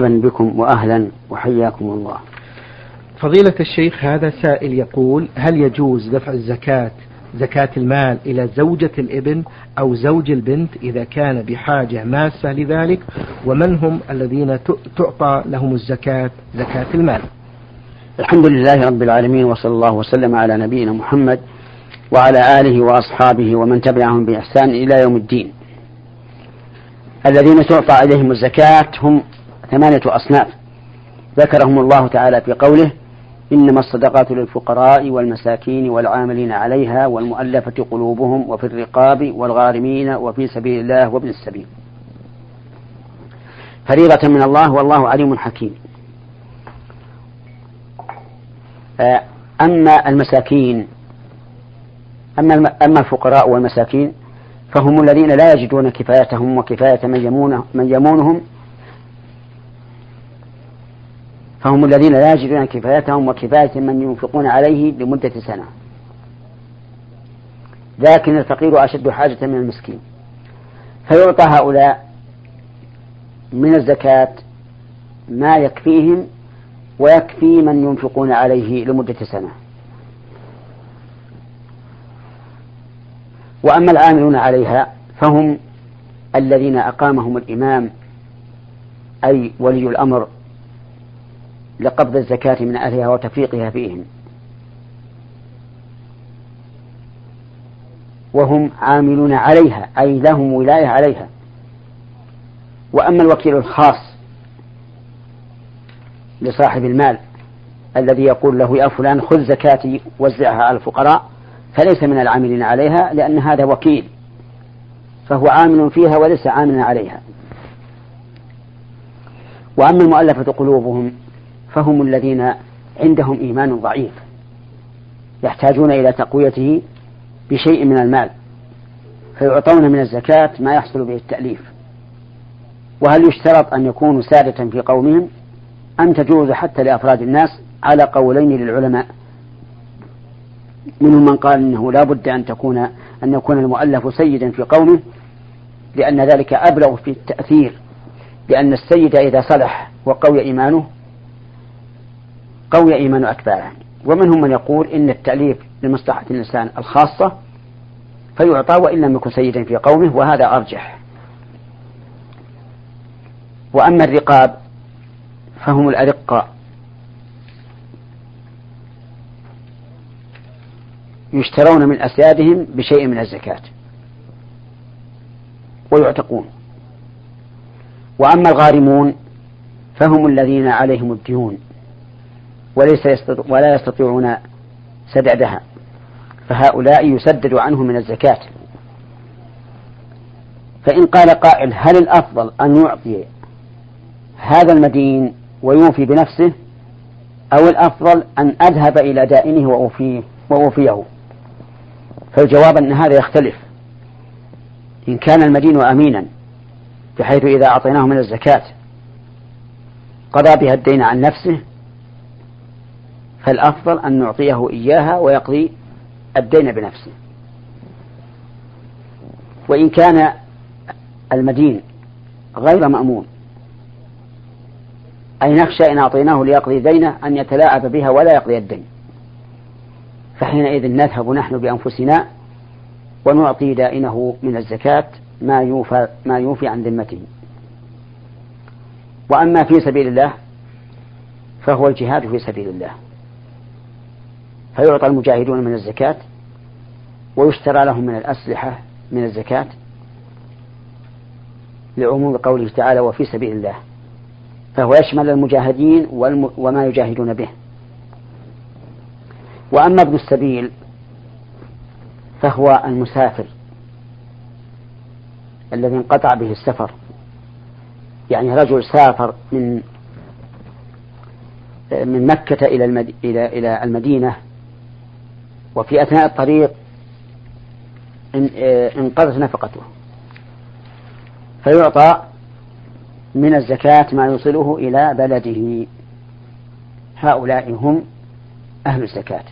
مرحبا بكم وأهلا وحياكم الله. فضيلة الشيخ هذا سائل يقول هل يجوز دفع الزكاة زكاة المال إلى زوجة الإبن أو زوج البنت إذا كان بحاجة ماسة لذلك؟ ومن هم الذين تعطى لهم الزكاة زكاة المال؟ الحمد لله رب العالمين وصلى الله وسلم على نبينا محمد وعلى آله وأصحابه ومن تبعهم بإحسان إلى يوم الدين. الذين تعطى عليهم الزكاة هم ثمانية أصناف. ذكرهم الله تعالى في قوله إنما الصدقات للفقراء والمساكين والعاملين عليها والمؤلفة قلوبهم وفي الرقاب والغارمين وفي سبيل الله وابن السبيل. فريضة من الله والله عليم حكيم. آه، أما المساكين أما أما الفقراء والمساكين فهم الذين لا يجدون كفايتهم وكفاية من يمونه من يمونهم فهم الذين لا يجدون كفايتهم وكفاية من ينفقون عليه لمدة سنة. لكن الفقير أشد حاجة من المسكين. فيعطى هؤلاء من الزكاة ما يكفيهم ويكفي من ينفقون عليه لمدة سنة. وأما العاملون عليها فهم الذين أقامهم الإمام أي ولي الأمر لقبض الزكاة من أهلها وتفريقها فيهم. وهم عاملون عليها أي لهم ولاية عليها. وأما الوكيل الخاص لصاحب المال الذي يقول له يا فلان خذ زكاتي وزعها على الفقراء فليس من العاملين عليها لأن هذا وكيل. فهو عامل فيها وليس عاملا عليها. وأما المؤلفة قلوبهم فهم الذين عندهم إيمان ضعيف يحتاجون إلى تقويته بشيء من المال فيعطون من الزكاة ما يحصل به التأليف. وهل يشترط أن يكونوا سادة في قومهم؟ أم تجوز حتى لأفراد الناس على قولين للعلماء؟ منهم من قال إنه لا بد أن تكون أن يكون المؤلف سيدا في قومه لأن ذلك أبلغ في التأثير لأن السيد إذا صلح وقوي إيمانه قوي ايمان اتباعه ومنهم من يقول إن التأليف لمصلحة الإنسان الخاصة فيعطى وإن لم يكن سيدا في قومه وهذا أرجح. وأما الرقاب فهم الارقاء يشترون من أسيادهم بشيء من الزكاة. ويعتقون. وأما الغارمون فهم الذين عليهم الديون. وليس يستطيع ولا يستطيعون سدادها. فهؤلاء يسدد عنهم من الزكاة. فإن قال قائل هل الأفضل أن يعطي هذا المدين ويوفي بنفسه أو الأفضل أن أذهب إلى دائنه وأوفيه وأوفيه؟ فالجواب أن هذا يختلف. إن كان المدين أمينا بحيث إذا أعطيناه من الزكاة قضى بها الدين عن نفسه فالأفضل أن نعطيه إياها ويقضي الدين بنفسه. وإن كان المدين غير مأمون أي نخشى إن أعطيناه ليقضي دينه أن يتلاعب بها ولا يقضي الدين. فحينئذ نذهب نحن بأنفسنا ونعطي دائنه من الزكاة ما يوفى ما يوفي عن ذمته. وأما في سبيل الله فهو الجهاد في سبيل الله. فيعطى المجاهدون من الزكاة؟ ويشترى لهم من الأسلحة من الزكاة؟ لعموم قوله تعالى وفي سبيل الله. فهو يشمل المجاهدين وما يجاهدون به. وأما ابن السبيل فهو المسافر الذي انقطع به السفر. يعني رجل سافر من من مكة إلى. إلى إلى المدينة وفي أثناء الطريق انقضت نفقته. فيعطى من الزكاة ما يوصله إلى بلده. هؤلاء هم أهل الزكاة.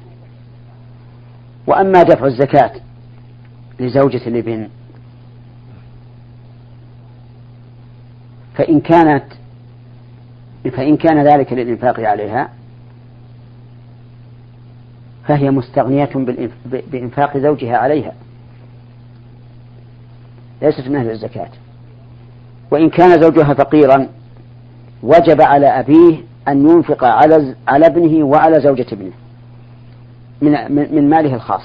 وأما دفع الزكاة لزوجة الإبن فإن كانت فإن كان ذلك للإنفاق عليها فهي مستغنية بإنفاق زوجها عليها. ليست من أهل الزكاة. وإن كان زوجها فقيرا وجب على أبيه أن ينفق على على ابنه وعلى زوجة ابنه من من ماله الخاص.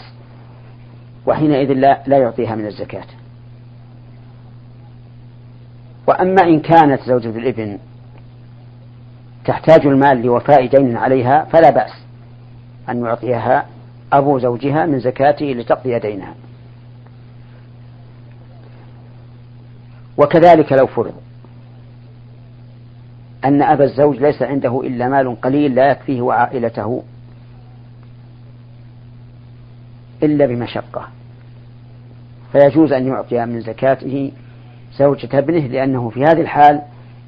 وحينئذ لا لا يعطيها من الزكاة. وأما إن كانت زوجة الابن تحتاج المال لوفاء دين عليها فلا بأس. أن يعطيها أبو زوجها من زكاته لتقضي دينها. وكذلك لو فرض أن أبا الزوج ليس عنده إلا مال قليل لا يكفيه وعائلته إلا بمشقة. فيجوز أن يعطي من زكاته زوجة ابنه لأنه في هذه الحال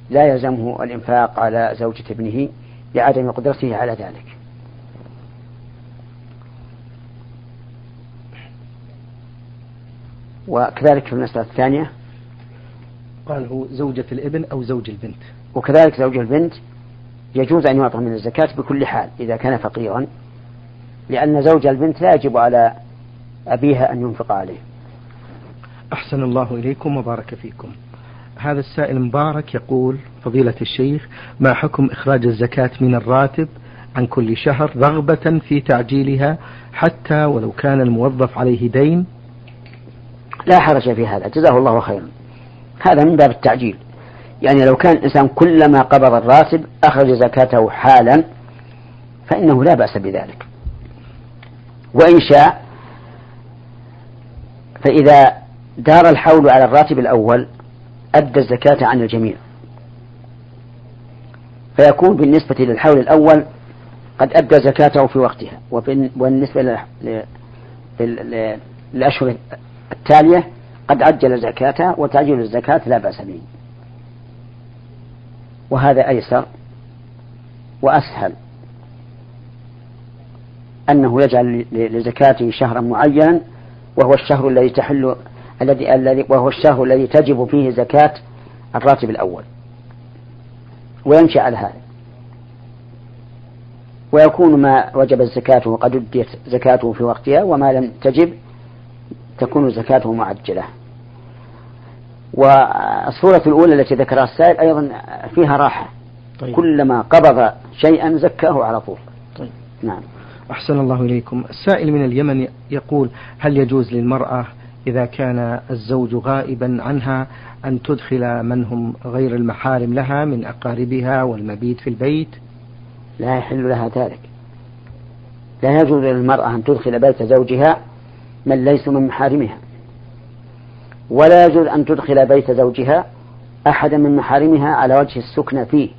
لا يلزمه الإنفاق على زوجة ابنه لعدم قدرته على ذلك. وكذلك في المسألة الثانية؟ قال هو زوجة الإبن أو زوج البنت. وكذلك زوج البنت يجوز أن يعطى من الزكاة بكل حال إذا كان فقيرا لأن زوج البنت لا يجب على أبيها أن ينفق عليه. أحسن الله إليكم وبارك فيكم. هذا السائل مبارك يقول فضيلة الشيخ ما حكم إخراج الزكاة من الراتب عن كل شهر رغبة في تعجيلها حتى ولو كان الموظف عليه دين لا حرج في هذا. جزاه الله خيرا. هذا من باب التعجيل. يعني لو كان الإنسان كلما قبض الراتب أخرج زكاته حالا فإنه لا بأس بذلك. وإن شاء فإذا دار الحول على الراتب الأول أدى الزكاة عن الجميع. فيكون بالنسبة للحول الأول قد أدى زكاته في وقتها وبالنسبة للأشهر التالية قد عجل زكاته وتعجيل الزكاة لا بأس به. وهذا أيسر وأسهل. أنه يجعل لزكاته شهرا معينا وهو الشهر الذي تحل الذي الذي وهو الشهر الذي تجب فيه زكاة الراتب الأول. ويمشي على هذا. ويكون ما وجب زكاته وقد أديت زكاته في وقتها وما لم تجب تكون زكاته معجلة. والصورة الأولى التي ذكرها السائل أيضا فيها راحة. طيب. كلما قبض شيئا زكاه على طول. طيب. نعم. أحسن الله إليكم. السائل من اليمن يقول هل يجوز للمرأة إذا كان الزوج غائبا عنها أن تدخل من هم غير المحارم لها من أقاربها والمبيت في البيت؟ لا يحل لها ذلك. لا يجوز للمرأة أن تدخل بيت زوجها من ليسوا من محارمها. ولا يجوز أن تدخل بيت زوجها أحدا من محارمها على وجه السكنى فيه.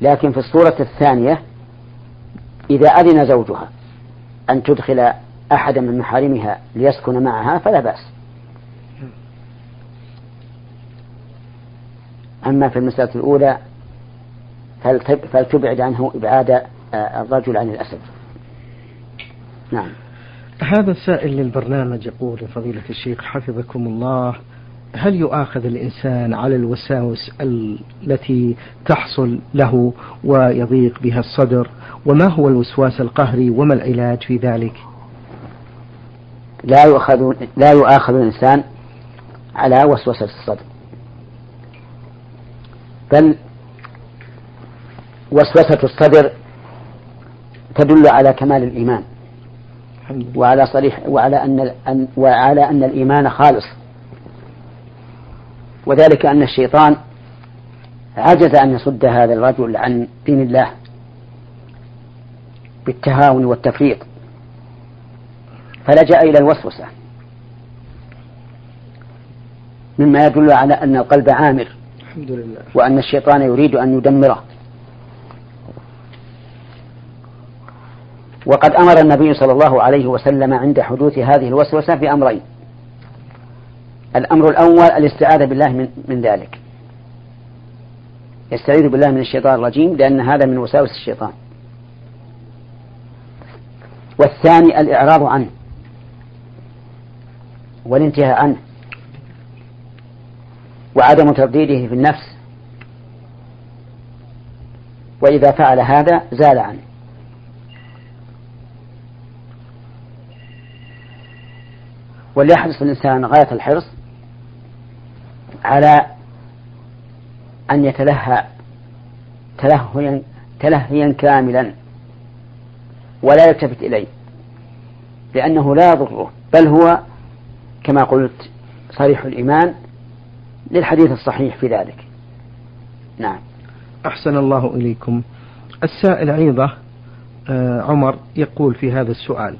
لكن في الصورة الثانية إذا أذن زوجها أن تدخل أحدا من محارمها ليسكن معها فلا بأس. أما في المسألة الأولى فلتبعد عنه إبعاد الرجل عن الأسد. نعم. هذا سائل للبرنامج يقول فضيلة الشيخ حفظكم الله هل يؤاخذ الإنسان على الوساوس التي تحصل له ويضيق بها الصدر؟ وما هو الوسواس القهري وما العلاج في ذلك؟ لا يؤاخذ لا يؤاخذ الإنسان على وسوسة الصدر. بل وسوسة الصدر تدل على كمال الإيمان. وعلى صريح وعلى أن وعلى أن الإيمان خالص. وذلك أن الشيطان عجز أن يصد هذا الرجل عن دين الله بالتهاون والتفريط. فلجأ إلى الوسوسة. مما يدل على أن القلب عامر الحمد لله. وأن الشيطان يريد أن يدمره. وقد أمر النبي صلى الله عليه وسلم عند حدوث هذه الوسوسة بأمرين. الأمر الأول الاستعاذة بالله من, من ذلك. يستعيذ بالله من الشيطان الرجيم لأن هذا من وساوس الشيطان. والثاني الإعراض عنه. والانتهاء عنه. وعدم ترديده في النفس. وإذا فعل هذا زال عنه. وليحرص الإنسان غاية الحرص على أن يتلهى تلهيا تلهيا كاملا ولا يلتفت إليه لأنه لا يضره بل هو كما قلت صريح الإيمان للحديث الصحيح في ذلك. نعم. أحسن الله إليكم. السائل عيضة آه، عمر يقول في هذا السؤال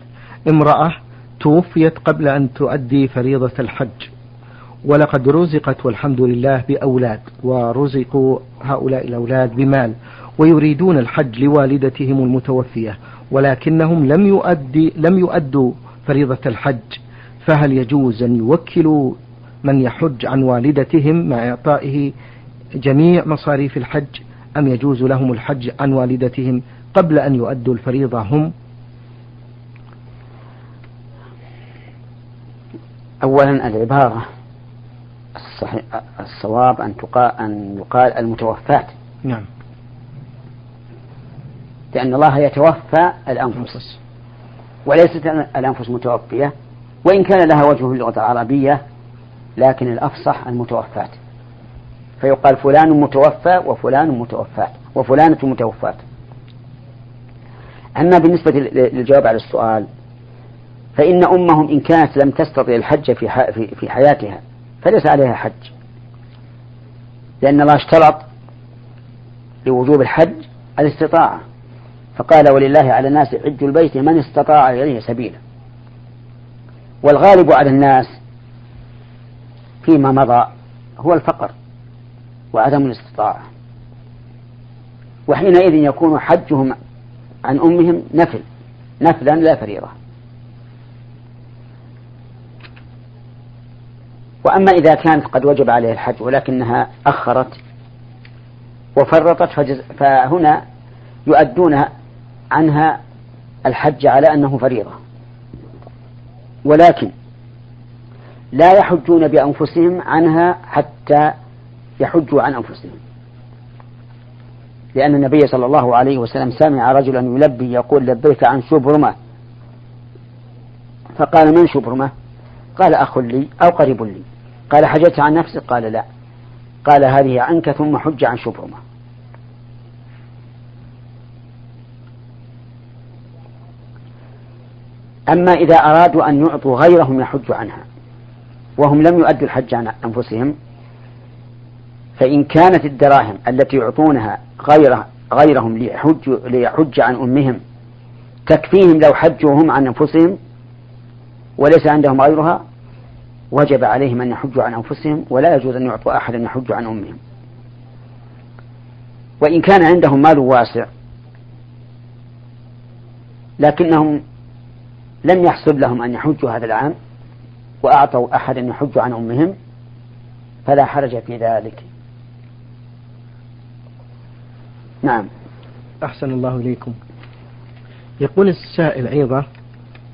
امرأة توفيت قبل أن تؤدي فريضة الحج. ولقد رزقت والحمد لله بأولاد ورزقوا هؤلاء الأولاد بمال ويريدون الحج لوالدتهم المتوفية. ولكنهم لم يؤدي لم يؤدوا فريضة الحج. فهل يجوز أن يوكلوا من يحج عن والدتهم مع إعطائه جميع مصاريف الحج أم يجوز لهم الحج عن والدتهم قبل أن يؤدوا الفريضة هم؟ أولا العبارة الصحيح الصواب أن تقال أن يقال المتوفاة. نعم. لأن الله يتوفى الأنفس. وليست الأنفس متوفية. وإن كان لها وجه في اللغة العربية لكن الأفصح المتوفاة. فيقال فلان متوفى وفلان متوفاة وفلانة متوفاة. أما بالنسبة للجواب على السؤال فإن أمهم إن كانت لم تستطع الحج في في حياتها فليس عليها حج. لأن الله اشترط لوجوب الحج الاستطاعة. فقال ولله على الناس حج البيت من استطاع إليه سبيلا. والغالب على الناس فيما مضى هو الفقر وعدم الاستطاعة. وحينئذ يكون حجهم عن أمهم نفل نفلا لا فريضة. وأما إذا كانت قد وجب عليه الحج ولكنها أخرت وفرطت فهنا يؤدون عنها الحج على أنه فريضة. ولكن لا يحجون بأنفسهم عنها حتى يحجوا عن أنفسهم. لأن النبي صلى الله عليه وسلم سمع رجلا يلبي يقول لبيك عن شبرمة. فقال من شبرمة؟ قال أخ لي أو قريب لي. قال حجت عن نفسك قال لا. قال هذه عنك ثم حج عن شبرمة. أما إذا أرادوا أن يعطوا غيرهم يحج عنها وهم لم يؤدوا الحج عن أنفسهم فإن كانت الدراهم التي يعطونها غير غيرهم ليحج, ليحج عن أمهم تكفيهم لو حجوا هم عن أنفسهم وليس عندهم غيرها وجب عليهم أن يحجوا عن أنفسهم ولا يجوز أن يعطوا أحدا يحج عن أمهم. وإن كان عندهم مال واسع لكنهم لم يحسب لهم أن يحجوا هذا العام وأعطوا أحدا يحج عن أمهم فلا حرج في ذلك. نعم. أحسن الله إليكم. يقول السائل أيضا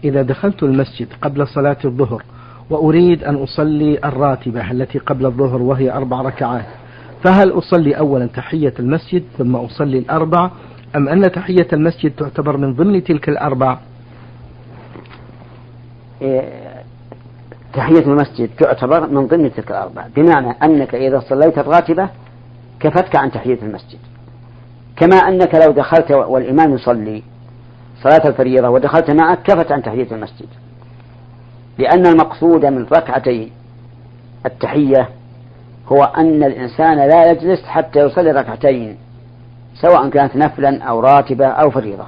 إذا دخلت المسجد قبل صلاة الظهر وأريد أن أصلي الراتبة التي قبل الظهر وهي أربع ركعات. فهل أصلي أولا تحية المسجد ثم أصلي الأربع؟ أم أن تحية المسجد تعتبر من ضمن تلك الأربع؟ تحية المسجد تعتبر من ضمن تلك الأربع. بمعنى أنك إذا صليت الراتبة كفتك عن تحية المسجد. كما أنك لو دخلت والإمام يصلي صلاة الفريضة ودخلت معك كفت عن تحية المسجد. لأن المقصود من ركعتي التحية هو أن الإنسان لا يجلس حتى يصلي ركعتين سواء كانت نفلا أو راتبة أو فريضة.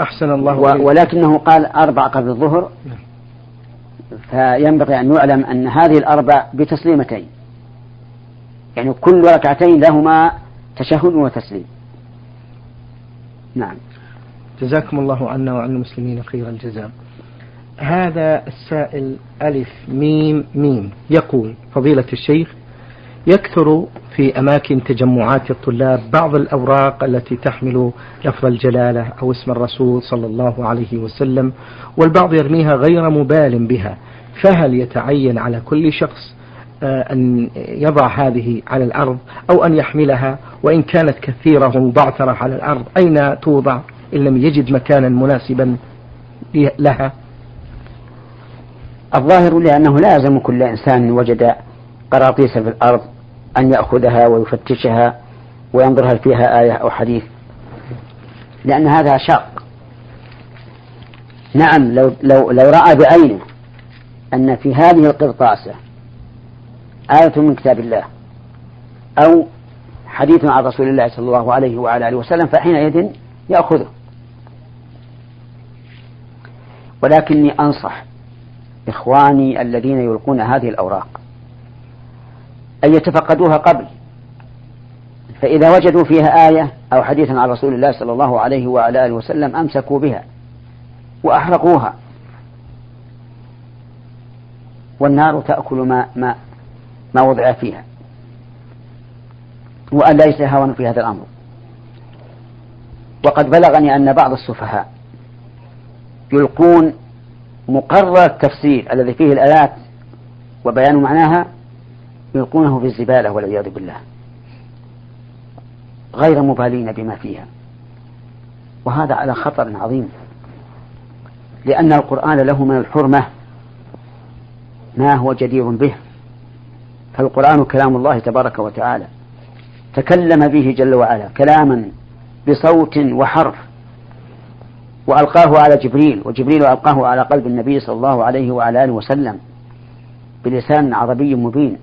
أحسن الله و... ولكنه قال أربع قبل الظهر نعم. فينبغي أن يعلم أن هذه الأربع بتسليمتين. يعني كل ركعتين لهما تشهد وتسليم. نعم. جزاكم الله عنا وعن المسلمين خير الجزاء. هذا السائل ألف ميم ميم يقول فضيلة الشيخ يكثر في أماكن تجمعات الطلاب بعض الأوراق التي تحمل لفظ الجلالة أو اسم الرسول صلى الله عليه وسلم والبعض يرميها غير مبال بها فهل يتعين على كل شخص آه، أن يضع هذه على الأرض أو أن يحملها؟ وإن كانت كثيرة مبعثرة على الأرض أين توضع؟ إن لم يجد مكانا مناسبا لها. الظاهر لأنه لا يلزم كل إنسان وجد قراطيس في الأرض أن يأخذها ويفتشها وينظر هل فيها آية أو حديث. لأن هذا شاق. نعم لو, لو, لو رأى بعينه أن في هذه القرطاسة آية من كتاب الله أو حديث عن رسول الله صلى الله عليه وعلى آله وسلم فحينئذ يأخذه. ولكني أنصح إخواني الذين يلقون هذه الأوراق أن يتفقدوها قبل فإذا وجدوا فيها آية أو حديثا عن رسول الله صلى الله عليه وعلى آله وسلم أمسكوا بها وأحرقوها. والنار تأكل ما ما ما وضع فيها. وأن لا يتهاون في هذا الأمر. وقد بلغني أن بعض السفهاء يلقون مقرر التفسير الذي فيه الآيات وبيان معناها يلقونه في الزبالة والعياذ بالله غير مبالين بما فيها. وهذا على خطر عظيم لأن القرآن له من الحرمة ما هو جدير به. فالقرآن كلام الله تبارك وتعالى تكلم به جل وعلا كلاما بصوت وحرف وألقاه على جبريل وجبريل ألقاه على قلب النبي صلى الله عليه وعلى آله وسلم بلسان عربي مبين.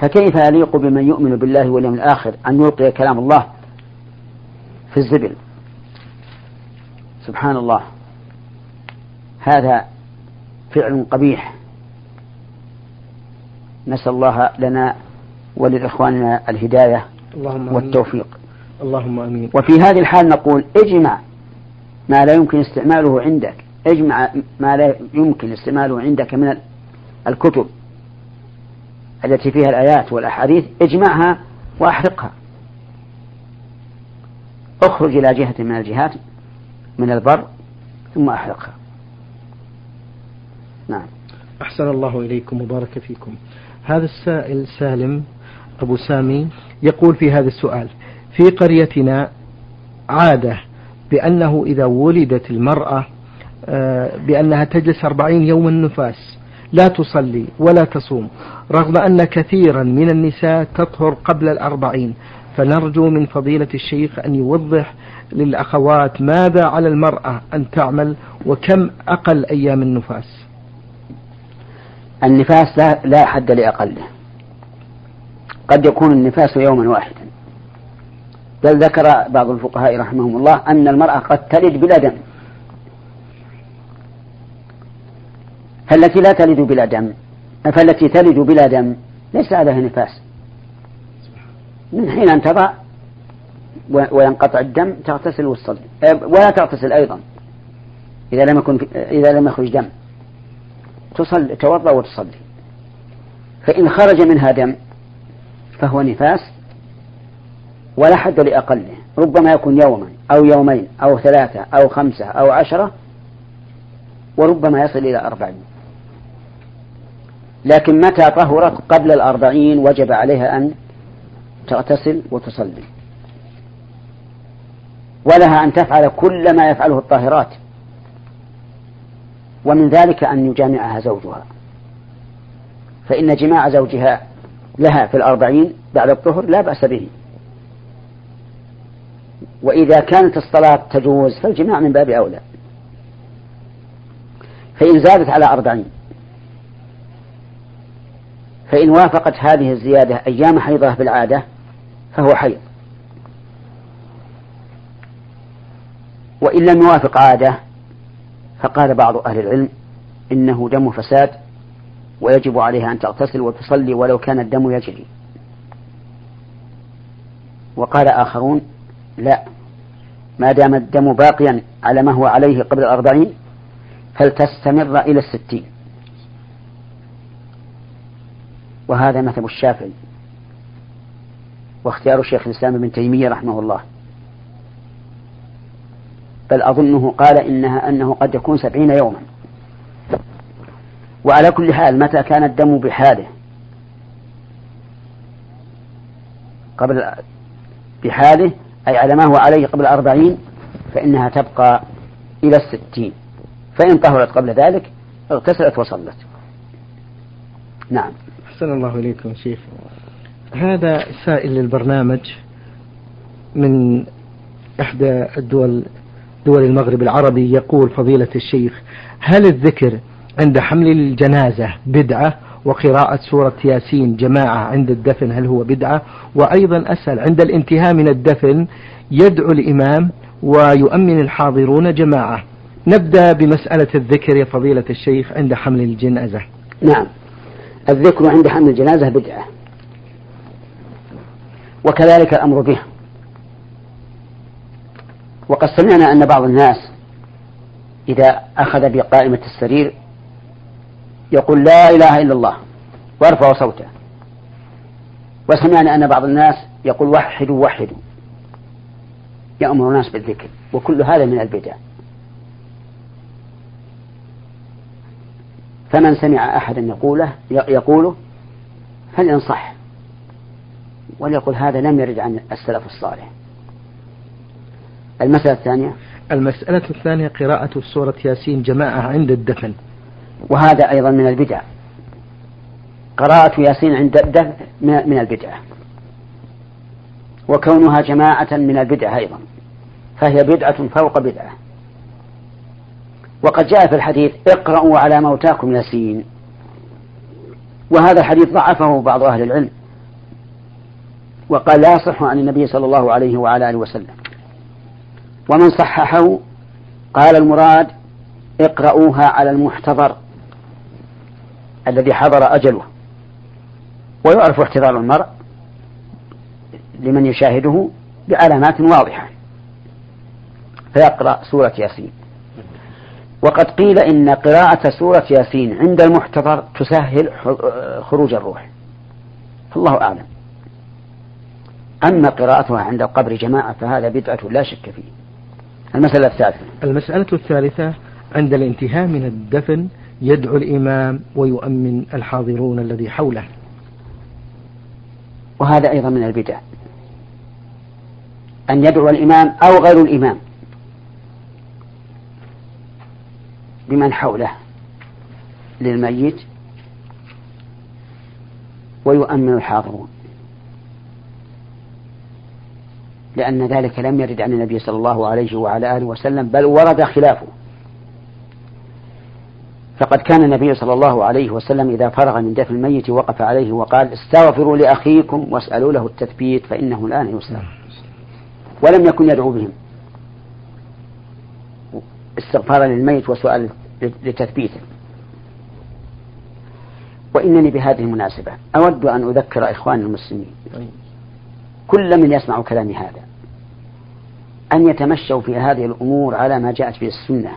فكيف يليق بمن يؤمن بالله واليوم الآخر أن يلقي كلام الله في الزبل؟ سبحان الله. هذا فعل قبيح. نسأل الله لنا ولإخواننا الهداية اللهم والتوفيق. اللهم آمين. وفي هذه الحال نقول اجمع ما لا يمكن استعماله عندك. اجمع ما لا يمكن استعماله عندك من الكتب التي فيها الآيات والأحاديث. اجمعها وأحرقها. اخرج إلى جهة من الجهات من البر ثم أحرقها. نعم. أحسن الله إليكم وبارك فيكم. هذا السائل سالم أبو سامي يقول في هذا السؤال في قريتنا عادة بأنه إذا ولدت المرأة آه، بأنها تجلس أربعين يوما نفاس لا تصلي ولا تصوم رغم أن كثيرا من النساء تطهر قبل الأربعين فنرجو من فضيلة الشيخ أن يوضح للأخوات ماذا على المرأة أن تعمل وكم أقل أيام النفاس؟ النفاس لا, لا حد لأقله. قد يكون النفاس يوما واحدا. بل ذكر بعض الفقهاء رحمهم الله أن المرأة قد تلد بلا دم. فالتي لا تلد بلا دم فالتي تلد بلا دم ليس عليها نفاس. من حين أن تضع وينقطع الدم تغتسل أه، ولا تغتسل أيضا. إذا لم يكن إذا لم يخرج دم. تصلي توضأ وتصلي. فإن خرج منها دم فهو نفاس ولا حد لأقله ربما يكون يوما أو يومين أو ثلاثة أو خمسة أو عشرة وربما يصل إلى أربعين. لكن متى طهرت قبل الأربعين وجب عليها أن تغتسل وتصلي؟ ولها أن تفعل كل ما يفعله الطاهرات. ومن ذلك أن يجامعها زوجها. فإن جماع زوجها لها في الأربعين بعد الطهر لا بأس به. وإذا كانت الصلاة تجوز فالجماع من باب أولى. فإن زادت على أربعين فإن وافقت هذه الزيادة أيام حيضة بالعادة فهو حيض. وإن لم يوافق عادة فقال بعض أهل العلم إنه دم فساد ويجب عليها أن تغتسل وتصلي ولو كان الدم يجري. وقال آخرون لا ما دام الدم باقيا على ما هو عليه قبل الأربعين فلتستمر إلى الستين. وهذا مذهب الشافعي واختيار شيخ الإسلام ابن تيمية رحمه الله. بل أظنه قال إنها أنه قد يكون سبعين يوما. وعلى كل حال متى كان الدم بحاله؟ قبل بحاله أي على ما هو عليه قبل أربعين فإنها تبقى إلى الستين. فإن طهرت قبل ذلك اغتسلت وصلت. نعم. أحسن الله إليكم شيخ. هذا سائل للبرنامج من إحدى الدول دول المغرب العربي يقول فضيلة الشيخ هل الذكر عند حمل الجنازة بدعة وقراءة سورة ياسين جماعة عند الدفن هل هو بدعة؟ وأيضا أسأل عند الانتهاء من الدفن يدعو الإمام ويؤمن الحاضرون جماعة. نبدأ بمسألة الذكر يا فضيلة الشيخ عند حمل الجنازة. نعم. الذكر عند حمل الجنازة بدعة. وكذلك الأمر به. وقد سمعنا أن بعض الناس إذا أخذ بقائمة السرير يقول لا إله إلا الله ويرفع صوته. وسمعنا أن بعض الناس يقول وحدوا وحدوا. يأمر الناس بالذكر وكل هذا من البدع. فمن سمع أحدا يقوله يقوله فلينصح وليقل هذا لم يرد عن السلف الصالح. المسألة الثانية. المسألة الثانية قراءة سورة ياسين جماعة عند الدفن. وهذا أيضا من البدع. قراءة ياسين عند الدفن من البدعة وكونها جماعة من البدعة أيضا. فهي بدعة فوق بدعة. وقد جاء في الحديث اقرأوا على موتاكم ياسين. وهذا الحديث ضعفه بعض أهل العلم. وقال لا يصح عن النبي صلى الله عليه وعلى آله وسلم. ومن صححه قال المراد اقرأوها على المحتضر. الذي حضر أجله. ويعرف احتضار المرء لمن يشاهده بعلامات واضحة. فيقرأ سورة ياسين. وقد قيل إن قراءة سورة ياسين عند المحتضر تسهل خروج الروح. فالله أعلم. أما قراءتها عند القبر جماعة فهذا بدعة لا شك فيه. المسألة الثالثة. المسألة الثالثة عند الانتهاء من الدفن يدعو الإمام ويؤمن الحاضرون الذي حوله. وهذا أيضا من البدع. أن يدعو الإمام أو غير الإمام. بمن حوله. للميت. ويؤمن الحاضرون. لأن ذلك لم يرد عن النبي صلى الله عليه وعلى آله وسلم بل ورد خلافه. فقد كان النبي صلى الله عليه وسلم إذا فرغ من دفن الميت وقف عليه وقال استغفروا لأخيكم واسألوا له التثبيت فإنه الآن يسلم. ولم يكن يدعو بهم. استغفارا للميت وسؤال لتثبيته. وإنني بهذه المناسبة أود أن أذكر إخواني المسلمين. كل من يسمع كلامي هذا أن يتمشوا في هذه الأمور على ما جاءت به السنة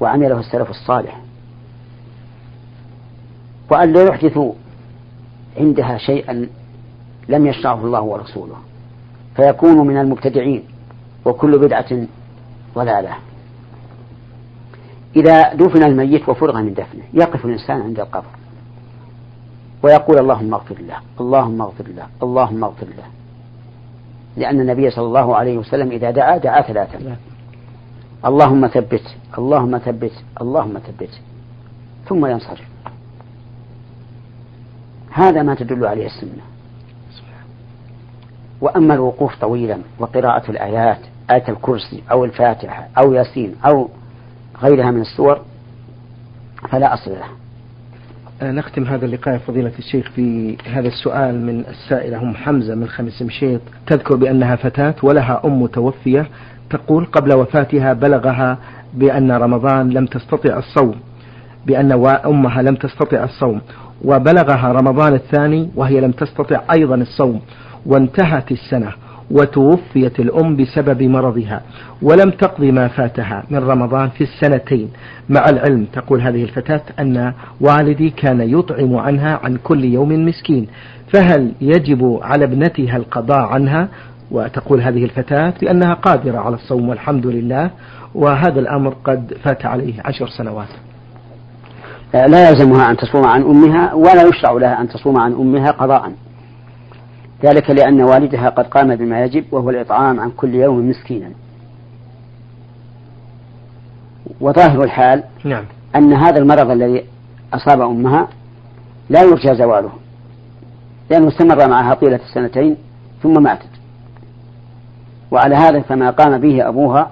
وعمله السلف الصالح. وأن لا يحدثوا عندها شيئا لم يشرعه الله ورسوله. فيكونوا من المبتدعين وكل بدعة ضلالة. إذا دفن الميت وفرغ من دفنه يقف الإنسان عند القبر. ويقول اللهم اغفر له اللهم اغفر له اللهم اغفر له. لأن النبي صلى الله عليه وسلم إذا دعا دعا ثلاثا. اللهم ثبت اللهم ثبت اللهم ثبت. ثم ينصرف. هذا ما تدل عليه السنة. وأما الوقوف طويلا وقراءة الآيات آية الكرسي أو الفاتحة أو ياسين أو غيرها من السور فلا أصل له. آه، نختم هذا اللقاء فضيلة الشيخ في هذا السؤال من السائلة أم حمزة من خمس مشيط. تذكر بأنها فتاة ولها أم متوفية تقول قبل وفاتها بلغها بأن رمضان لم تستطع الصوم بأن أمها لم تستطع الصوم. وبلغها رمضان الثاني وهي لم تستطع أيضا الصوم وانتهت السنة وتوفيت الأم بسبب مرضها ولم تقضي ما فاتها من رمضان في السنتين. مع العلم تقول هذه الفتاة أن والدي كان يطعم عنها عن كل يوم مسكين فهل يجب على ابنتها القضاء عنها؟ وتقول هذه الفتاة بأنها قادرة على الصوم والحمد لله وهذا الأمر قد فات عليه عشر سنوات. لا يلزمها أن تصوم عن أمها ولا يشرع لها أن تصوم عن أمها قضاء. ذلك لأن والدها قد قام بما يجب وهو الإطعام عن كل يوم مسكينا. وظاهر الحال نعم. أن هذا المرض الذي أصاب أمها لا يرجى زواله لأنه استمر معها طيلة السنتين ثم ماتت. وعلى هذا فما قام به أبوها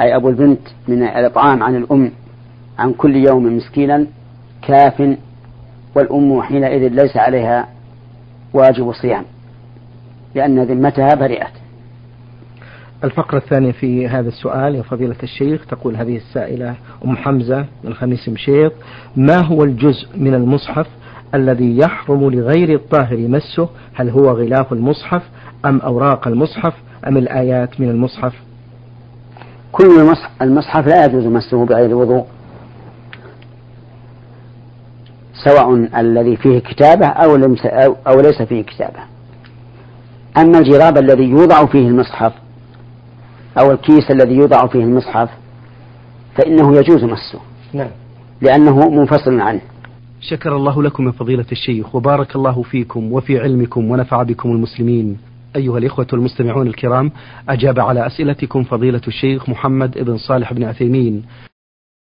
أي أبو البنت من الإطعام عن الأم عن كل يوم مسكينا كاف والأم حينئذ ليس عليها واجب الصيام لأن ذمتها برئت. الفقرة الثانية في هذا السؤال يا فضيلة الشيخ تقول هذه السائلة أم حمزة من خميس مشيط ما هو الجزء من المصحف الذي يحرم لغير الطاهر مسه هل هو غلاف المصحف أم أوراق المصحف أم الآيات من المصحف؟ كل المصحف لا يجوز مسه بغير وضوء. سواء الذي فيه كتابة أو, أو ليس فيه كتابة. أما الجراب الذي يوضع فيه المصحف أو الكيس الذي يوضع فيه المصحف فإنه يجوز مسه نعم. لأنه منفصل عنه. شكر الله لكم من فضيلة الشيخ وبارك الله فيكم وفي علمكم ونفع بكم المسلمين. أيها الإخوة المستمعون الكرام أجاب على أسئلتكم فضيلة الشيخ محمد بن صالح بن عثيمين.